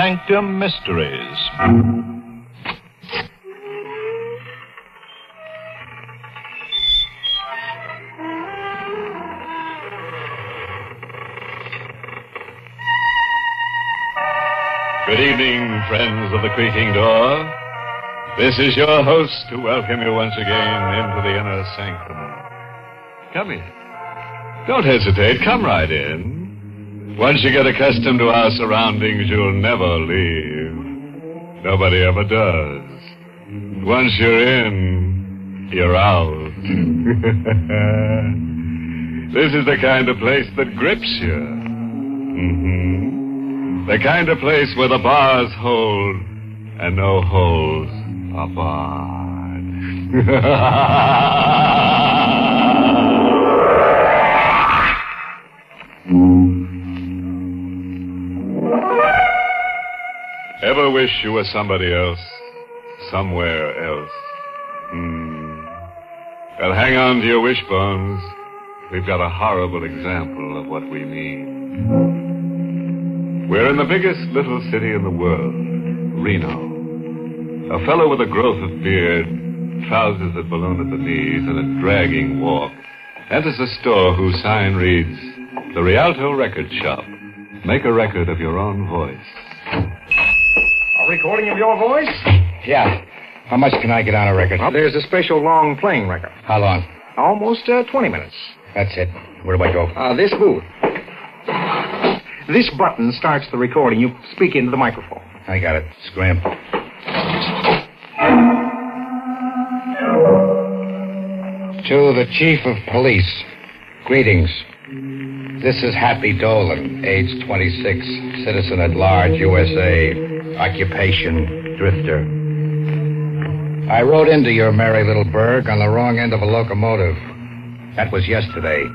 Sanctum Mysteries. Good evening, friends of the creaking door. This is your host to welcome you once again into the inner sanctum. Come in. Don't hesitate. Come right in. Once you get accustomed to our surroundings, you'll never leave. Nobody ever does. Once you're in, you're out. this is the kind of place that grips you. hmm The kind of place where the bars hold and no holes are barred. Ever wish you were somebody else? Somewhere else? Hmm. Well, hang on to your wishbones. We've got a horrible example of what we mean. We're in the biggest little city in the world, Reno. A fellow with a growth of beard, trousers that balloon at the knees, and a dragging walk enters a store whose sign reads, The Rialto Record Shop. Make a record of your own voice. Recording of your voice? Yeah. How much can I get on a record? Well, there's a special long playing record. How long? Almost uh, 20 minutes. That's it. Where do I go? Uh, this booth. This button starts the recording. You speak into the microphone. I got it. Scram. To the Chief of Police, greetings. This is Happy Dolan, age 26, citizen at large, USA, occupation, drifter. I rode into your merry little burg on the wrong end of a locomotive. That was yesterday.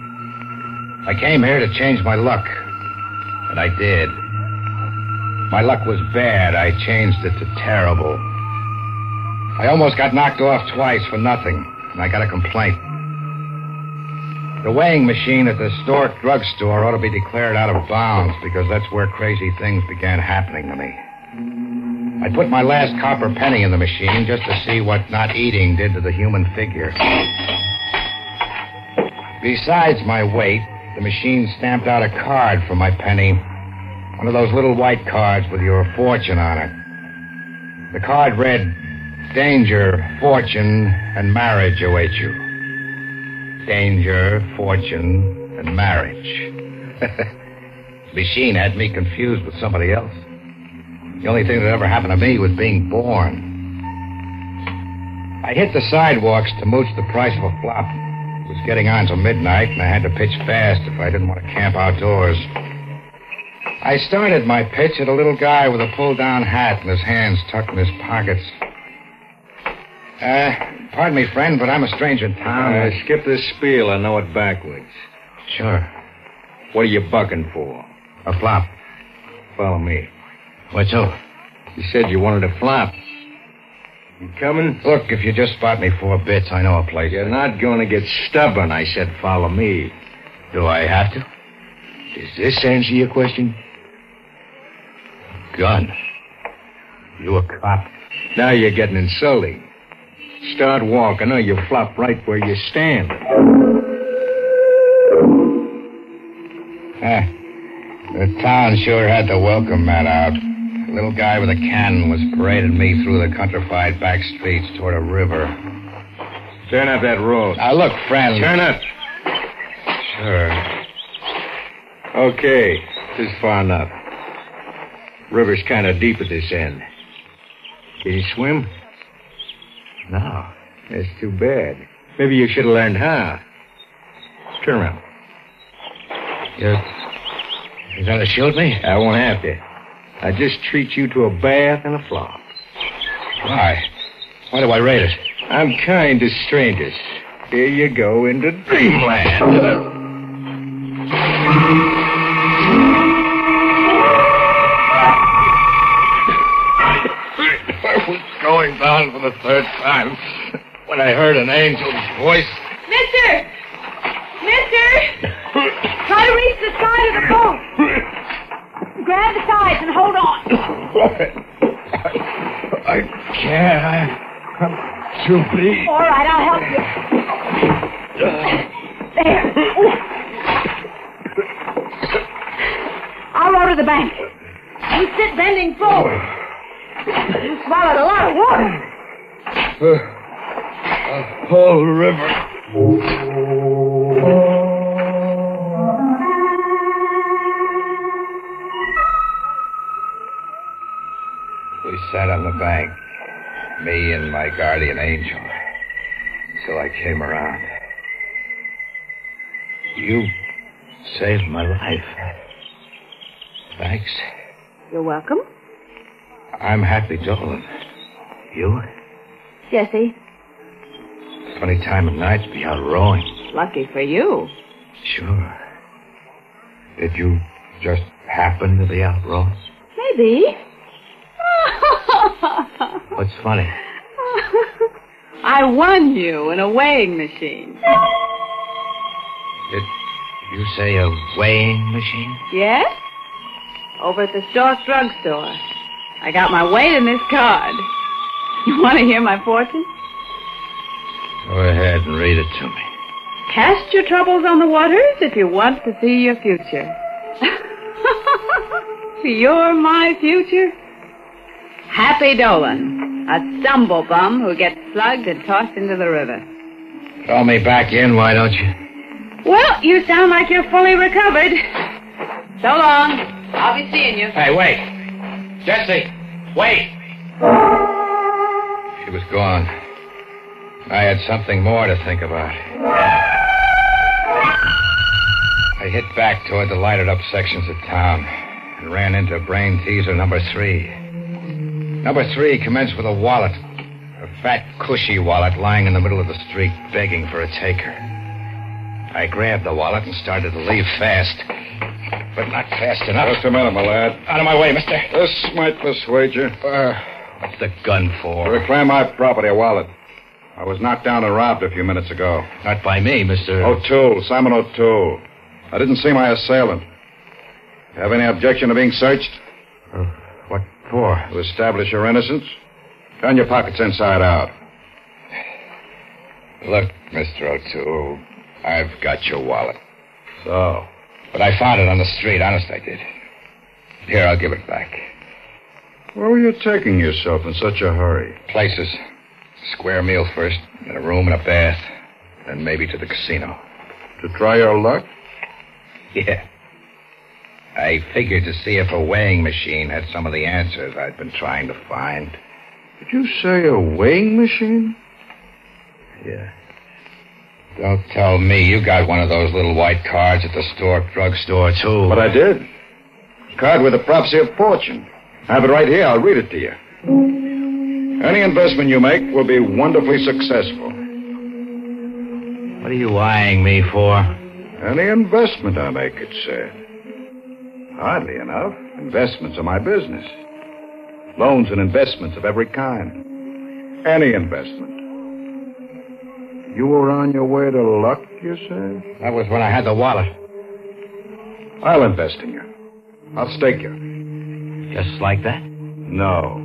I came here to change my luck, and I did. My luck was bad. I changed it to terrible. I almost got knocked off twice for nothing, and I got a complaint. The weighing machine at the Stork drugstore ought to be declared out of bounds because that's where crazy things began happening to me. I put my last copper penny in the machine just to see what not eating did to the human figure. Besides my weight, the machine stamped out a card for my penny. One of those little white cards with your fortune on it. The card read, Danger, fortune, and marriage await you. Danger, fortune, and marriage. Machine had me confused with somebody else. The only thing that ever happened to me was being born. I hit the sidewalks to mooch the price of a flop. It was getting on to midnight, and I had to pitch fast if I didn't want to camp outdoors. I started my pitch at a little guy with a pull-down hat and his hands tucked in his pockets. Uh, pardon me, friend, but I'm a stranger in town. Uh, skip this spiel. I know it backwards. Sure. What are you bucking for? A flop. Follow me. What's up? You said you wanted a flop. You coming? Look, if you just spot me four bits, I know a place. You're not going to get stubborn. I said follow me. Do I have to? Does this answer your question? Gun. You a cop? Now you're getting insulting. Start walking or you flop right where you stand. Eh, the town sure had to welcome that out. A little guy with a cannon was parading me through the countrified back streets toward a river. Turn up that roll. Now, look, friend. Turn up. Sure. Okay, this is far enough. River's kind of deep at this end. Can you swim? No. That's too bad. Maybe you should have learned how. Turn around. You, you gonna shoot me? I won't have to. I just treat you to a bath and a flop. Why? Why do I rate it? I'm kind to strangers. Here you go into dreamland. I was going down for the third time when I heard an angel's voice. Mister! Mister! Try to reach the side of the boat. grab the sides and hold on. I can't. I, I'm too big. All right, I'll help you. There. I'll row to the bank. You sit bending forward. You swallowed a lot of water. Uh, uh, a whole river. Sat on the bank, me and my guardian angel, till I came around. You saved my life. Thanks. You're welcome. I'm Happy Dolan. You? Jesse, Funny time of night to be out rowing. lucky for you. Sure. Did you just happen to be out rowing? Maybe. What's funny? I won you in a weighing machine. Did you say a weighing machine? Yes? Over at the Stork drugstore. I got my weight in this card. You want to hear my fortune? Go ahead and read it to me. Cast your troubles on the waters if you want to see your future. You're my future? Happy Dolan, a stumble bum who gets slugged and tossed into the river. Throw me back in, why don't you? Well, you sound like you're fully recovered. So long. I'll be seeing you. Hey, wait. Jesse, wait. She was gone. I had something more to think about. I hit back toward the lighted up sections of town and ran into brain teaser number three. Number three commenced with a wallet, a fat, cushy wallet lying in the middle of the street, begging for a taker. I grabbed the wallet and started to leave fast, but not fast enough. What's the matter, my lad? Out of my way, mister. This might persuade you. Uh, what's the gun for? To reclaim my property, a wallet. I was knocked down and robbed a few minutes ago. Not by me, Mr. O'Toole, Simon O'Toole. I didn't see my assailant. Have any objection to being searched? Uh, for? To establish your innocence? Turn your pockets inside out. Look, Mr. O'Toole, I've got your wallet. So, But I found it on the street. Honest, I did. Here, I'll give it back. where were you taking yourself in such a hurry? Places. Square meal first, then a room and a bath. Then maybe to the casino. To try your luck? Yeah. I figured to see if a weighing machine had some of the answers I'd been trying to find. Did you say a weighing machine? Yeah. Don't tell me you got one of those little white cards at the Stork drugstore, too. But I did. Card with a prophecy of fortune. I have it right here. I'll read it to you. Any investment you make will be wonderfully successful. What are you eyeing me for? Any investment I make, it said. Oddly enough, investments are my business. Loans and investments of every kind. Any investment. You were on your way to luck, you say? That was when I had the wallet. I'll invest in you. I'll stake you. Just like that? No.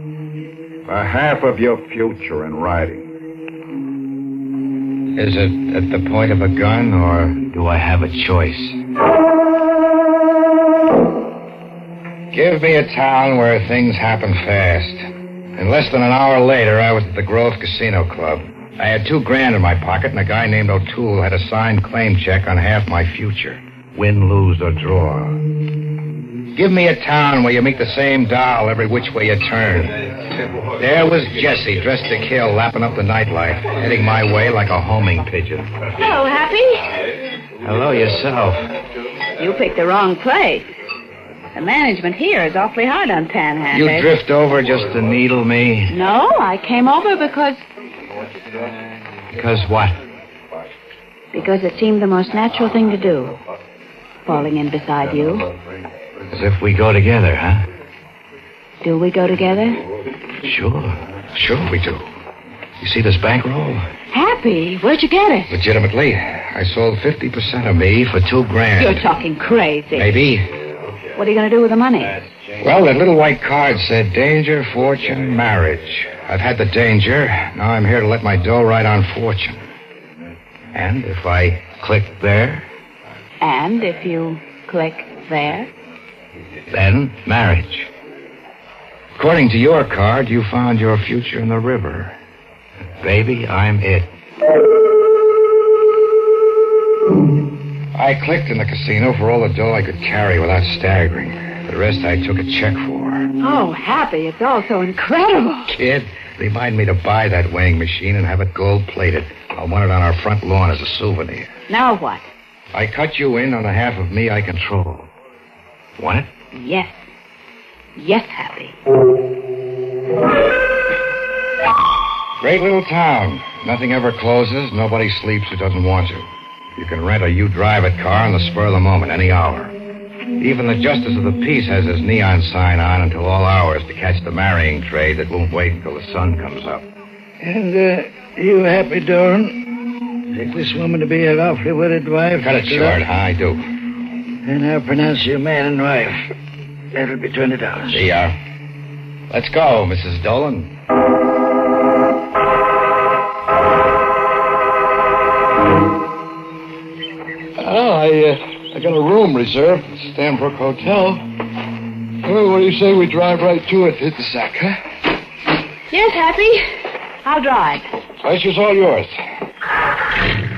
For half of your future in writing. Is it at the point of a gun, or do I have a choice? Give me a town where things happen fast. And less than an hour later, I was at the Grove Casino Club. I had two grand in my pocket, and a guy named O'Toole had a signed claim check on half my future. Win, lose, or draw. Give me a town where you meet the same doll every which way you turn. There was Jesse, dressed to kill, lapping up the nightlife, heading my way like a homing pigeon. Hello, Happy. Hello, yourself. You picked the wrong place. The management here is awfully hard on Panhandle. You drift over just to needle me? No, I came over because Because what? because it seemed the most natural thing to do. Falling in beside you. As if we go together, huh? Do we go together? Sure. Sure we do. You see this bankroll? Happy? Where'd you get it? Legitimately. I sold 50% of me for two grand. You're talking crazy. Maybe. What are you going to do with the money? Well, that little white card said danger, fortune, marriage. I've had the danger. Now I'm here to let my dough ride on fortune. And if I click there, And if you click there, then marriage. According to your card, you found your future in the river. Baby, I'm it. I clicked in the casino for all the dough I could carry without staggering. The rest I took a check for. oh, happy! It's all so incredible. Kid, remind me to buy that weighing machine and have it gold plated. I'll want it on our front lawn as a souvenir. Now what? I cut you in on the half of me I control. Want it? Yes, yes, happy. Great little town. Nothing ever closes. Nobody sleeps who doesn't want to. You can rent a you drive it car on the spur of the moment, any hour. Even the Justice of the Peace has his neon sign on until all hours to catch the marrying trade that won't wait until the sun comes up. And, uh, you happy, Doran? Take this woman to be a lawfully wedded wife? Cut it short, huh? I do. And I'll pronounce you man and wife. That'll be twenty dollars. See ya. Let's go, Mrs. Dolan. I, uh, I got a room reserved at the Stanbrook Hotel. Well, what do you say we drive right to it, hit the sack, huh? Yes, happy. I'll drive. Pleasure's all yours.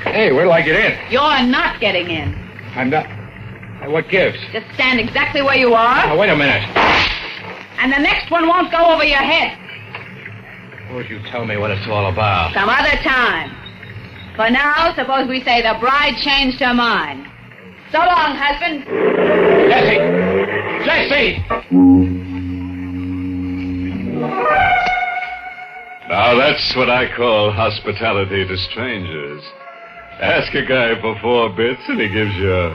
Hey, where do I get in? You're not getting in. I'm not. Hey, What gives? Just stand exactly where you are, Oh, wait a minute. and the next one won't go over your head. Would you tell me what it's all about? Some other time. For now, suppose we say the bride changed her mind. So long, husband. Jesse! Jesse! Now that's what I call hospitality to strangers. Ask a guy for four bits and he gives you a,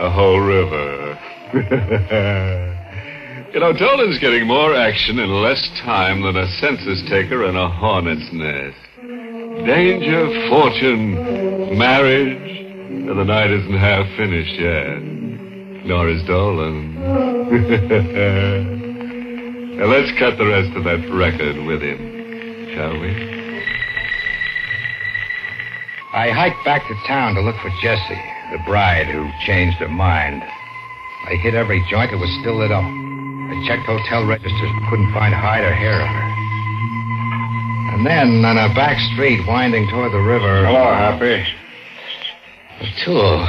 a whole river. you know, Dolan's getting more action in less time than a census taker in a hornet's nest. Danger, fortune, marriage, and the night isn't half finished yet. Nor is Dolan. now let's cut the rest of that record with him, shall we? I hiked back to town to look for Jessie, the bride who changed her mind. I hit every joint that was still lit up. I checked hotel registers, but couldn't find hide or hair of her. And then, on a back street winding toward the river. Hello, Happy. O'Toole.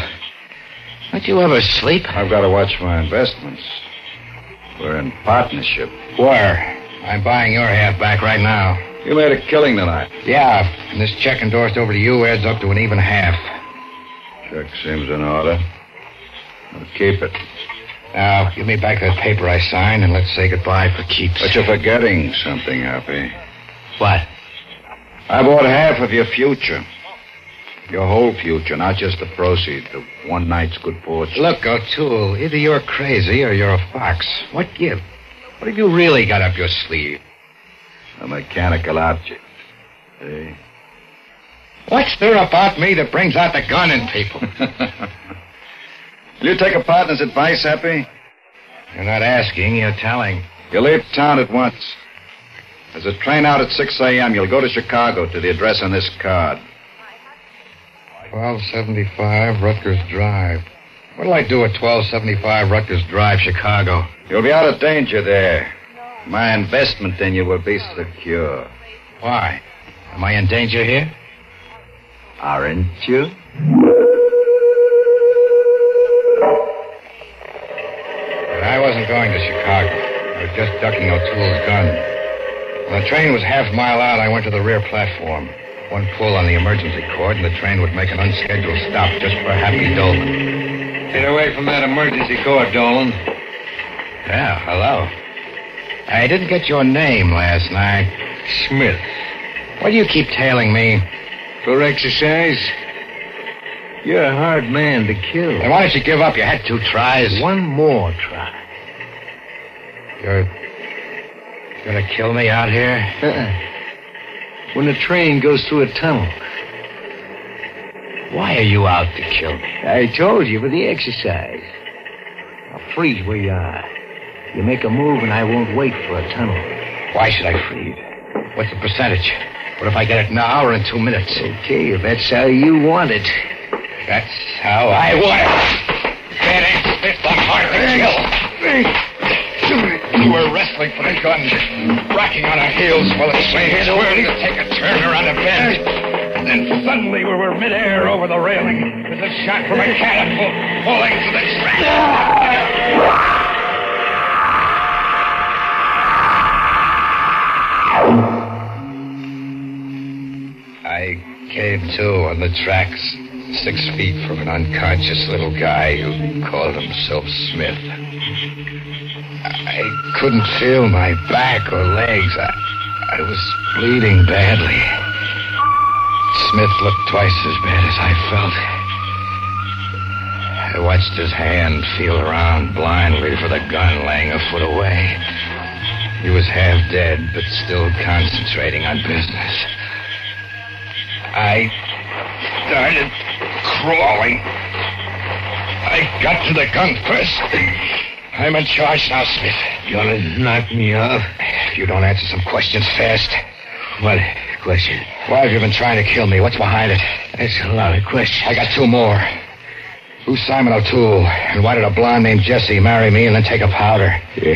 Don't you ever sleep? I've got to watch my investments. We're in partnership. Where? I'm buying your half back right now. You made a killing tonight. Yeah, and this check endorsed over to you adds up to an even half. Check seems in order. I'll keep it. Now, give me back that paper I signed and let's say goodbye for keeps. But you're forgetting something, Happy. What? I bought half of your future. Your whole future, not just the proceeds of one night's good fortune. Look, O'Toole, either you're crazy or you're a fox. What give? What have you really got up your sleeve? A mechanical object. Hey? What's there about me that brings out the gun in people? Will you take a partner's advice, Happy? you're not asking, you're telling. You leave town at once. There's a train out at 6 a.m. You'll go to Chicago to the address on this card. 1275 Rutgers Drive. What'll I do at 1275 Rutgers Drive, Chicago? You'll be out of danger there. My investment in you will be secure. Why? Am I in danger here? Aren't you? But I wasn't going to Chicago. I was just ducking O'Toole's gun. When the train was half a mile out, I went to the rear platform. One pull on the emergency cord, and the train would make an unscheduled stop just for Happy Dolan. Get away from that emergency cord, Dolan. Yeah, hello. I didn't get your name last night. Smith. Why do you keep tailing me? For exercise? You're a hard man to kill. Then why don't you give up? You had two tries. One more try. You're gonna kill me out here? Uh-uh. When a train goes through a tunnel. Why are you out to kill me? I told you for the exercise. Now freeze where you are. You make a move and I won't wait for a tunnel. Why should I freeze? What's the percentage? What if I get it now or in two minutes? Okay, if that's how you want it. That's how I want it. That ain't fit the hard to kill. We were wrestling for the gun, rocking on our heels while the train swerved to take a turn around a bend. And then suddenly we were midair over the railing as a shot from a catapult falling to the track. I came to on the tracks, six feet from an unconscious little guy who called himself Smith. I couldn't feel my back or legs. I, I was bleeding badly. Smith looked twice as bad as I felt. I watched his hand feel around blindly for the gun laying a foot away. He was half dead, but still concentrating on business. I started crawling. I got to the gun first. I'm in charge now, Smith. You're gonna knock me off? If you don't answer some questions fast. What question? Why have you been trying to kill me? What's behind it? That's a lot of questions. I got two more. Who's Simon O'Toole? And why did a blonde named Jessie marry me and then take a powder? Yeah.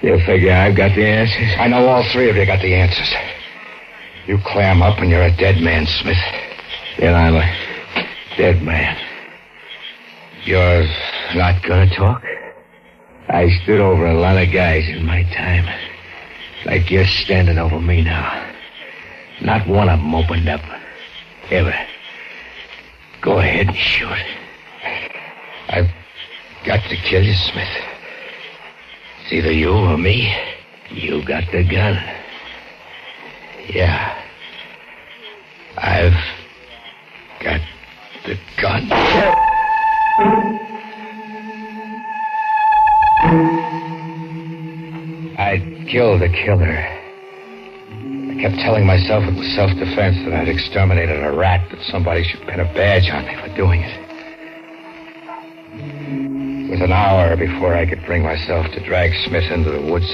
You'll figure I've got the answers. I know all three of you got the answers. You clam up and you're a dead man, Smith. Then I'm a dead man. You're not gonna talk? I stood over a lot of guys in my time. Like you're standing over me now. Not one of them opened up. Ever. Go ahead and shoot. I've got to kill you, Smith. It's either you or me. You got the gun. Yeah. I've got the gun. Kill the killer. I kept telling myself it was self-defense that I'd exterminated a rat, that somebody should pin a badge on me for doing it. It was an hour before I could bring myself to drag Smith into the woods.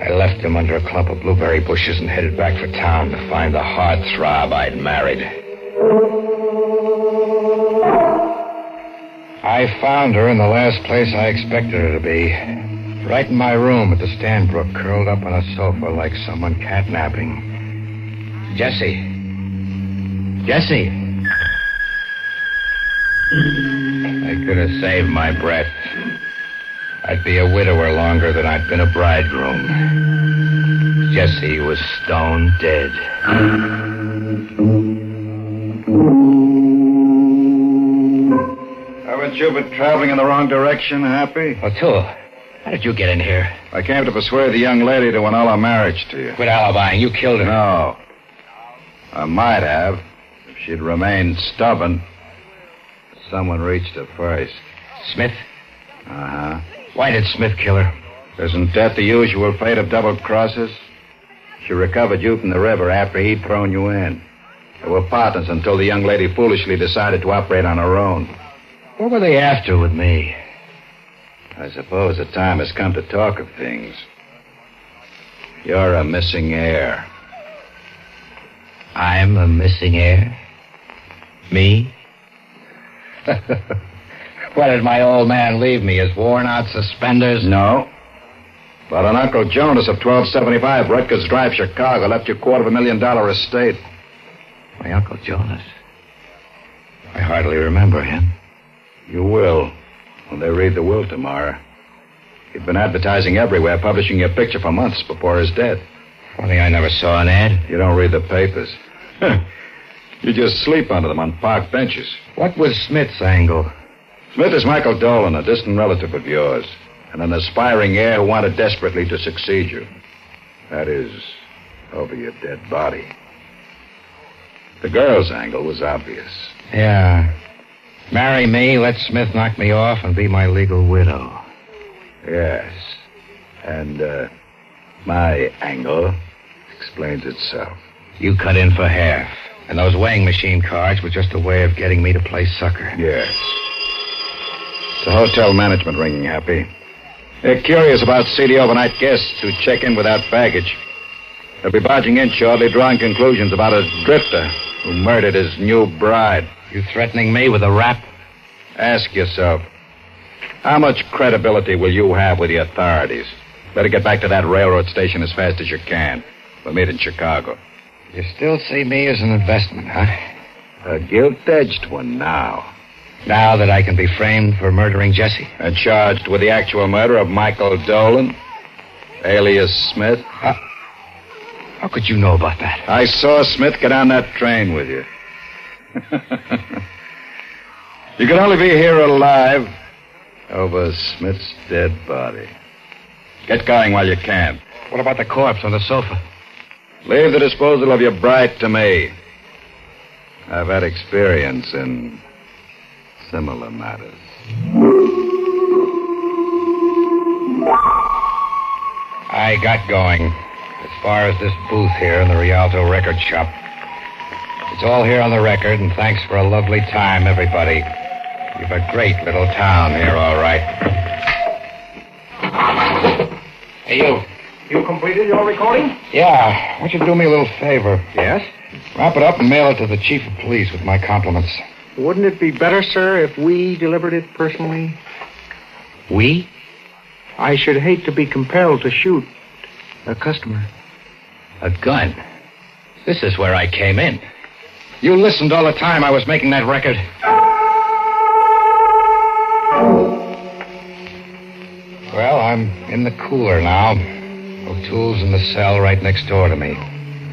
I left him under a clump of blueberry bushes and headed back for town to find the heartthrob I'd married. I found her in the last place I expected her to be. Right in my room at the Stanbrook, curled up on a sofa like someone catnapping. Jesse. Jesse. I could have saved my breath. I'd be a widower longer than I'd been a bridegroom. Jesse was stone dead. Haven't you been traveling in the wrong direction, Happy? Oh, O'Toole, how did you get in here? I came to persuade the young lady to annul our marriage to you. Quit alibying. You killed her. No. I might have, if she'd remained stubborn. Someone reached her first. Smith? Uh huh. Why did Smith kill her? Isn't that the usual fate of double crosses? She recovered you from the river after he'd thrown you in. They were partners until the young lady foolishly decided to operate on her own. What were they after with me? I suppose the time has come to talk of things. You're a missing heir. I'm a missing heir? Me? what did my old man leave me? His worn out suspenders? No. But an Uncle Jonas of 1275 Rutgers Drive, Chicago, left you a quarter of a million dollar estate. My Uncle Jonas. I hardly remember him. You will when they read the will tomorrow. He'd been advertising everywhere, publishing your picture for months before his death. Funny I never saw an ad. You don't read the papers. you just sleep under them on park benches. What was Smith's angle? Smith is Michael Dolan, a distant relative of yours, and an aspiring heir who wanted desperately to succeed you. That is, over your dead body. The girl's angle was obvious. Yeah. Marry me, let Smith knock me off, and be my legal widow. Yes. And, uh, my angle explains itself. You cut in for half. And those weighing machine cards were just a way of getting me to play sucker. Yes. It's the hotel management ringing, Happy. They're curious about seedy overnight guests who check in without baggage. They'll be barging in shortly, drawing conclusions about a drifter who murdered his new bride. You threatening me with a rap? Ask yourself, how much credibility will you have with the authorities? Better get back to that railroad station as fast as you can. We'll meet in Chicago. You still see me as an investment, huh? A gilt-edged one now. Now that I can be framed for murdering Jesse? And charged with the actual murder of Michael Dolan, alias Smith. How, how could you know about that? I saw Smith get on that train with you. you can only be here alive over Smith's dead body. Get going while you can. What about the corpse on the sofa? Leave the disposal of your bride to me. I've had experience in similar matters. I got going. As far as this booth here in the Rialto record shop. It's all here on the record, and thanks for a lovely time, everybody. You've a great little town here, all right. Hey, you. You completed your recording? Yeah, why don't you do me a little favor? Yes. Wrap it up and mail it to the chief of police with my compliments. Wouldn't it be better, sir, if we delivered it personally? We? I should hate to be compelled to shoot a customer. A gun? This is where I came in. You listened all the time I was making that record. Well, I'm in the cooler now. O'Toole's in the cell right next door to me.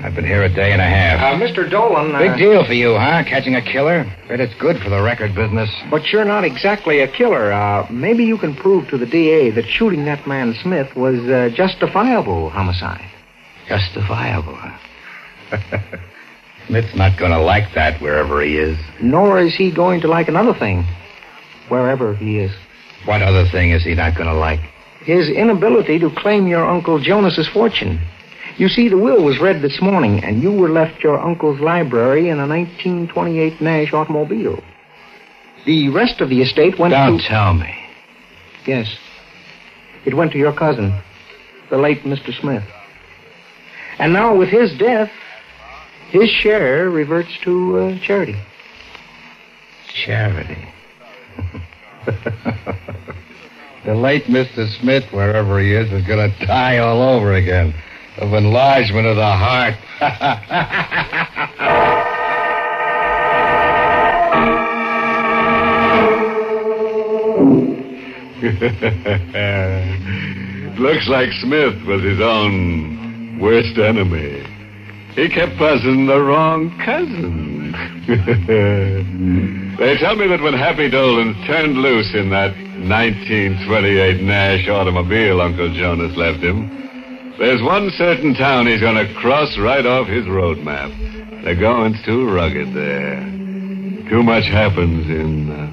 I've been here a day and a half. Uh, Mr. Dolan. Uh, Big deal for you, huh? Catching a killer? Bet it's good for the record business. But you're not exactly a killer. Uh, maybe you can prove to the DA that shooting that man Smith was uh, justifiable homicide. Justifiable, huh? Smith's not going to like that wherever he is. Nor is he going to like another thing, wherever he is. What other thing is he not going to like? His inability to claim your Uncle Jonas's fortune. You see, the will was read this morning, and you were left your uncle's library in a 1928 Nash automobile. The rest of the estate went Don't to... tell me. Yes. It went to your cousin, the late Mr. Smith. And now, with his death, his share reverts to uh, charity. Charity. the late Mr. Smith, wherever he is, is going to die all over again of enlargement of the heart. Looks like Smith was his own worst enemy. He kept buzzing the wrong cousin. they tell me that when Happy Dolan turned loose in that 1928 Nash automobile Uncle Jonas left him, there's one certain town he's going to cross right off his road map. The going's too rugged there. Too much happens in uh,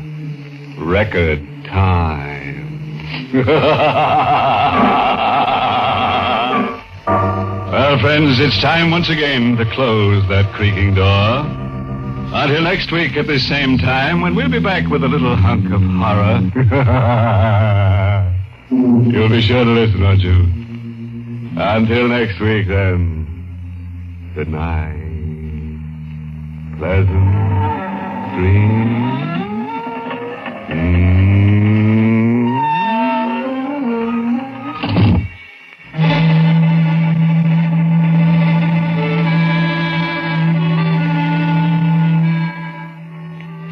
record time. friends, it's time once again to close that creaking door. Until next week at this same time, when we'll be back with a little hunk of horror. You'll be sure to listen, won't you? Until next week, then. Good night. Pleasant dreams. Mm.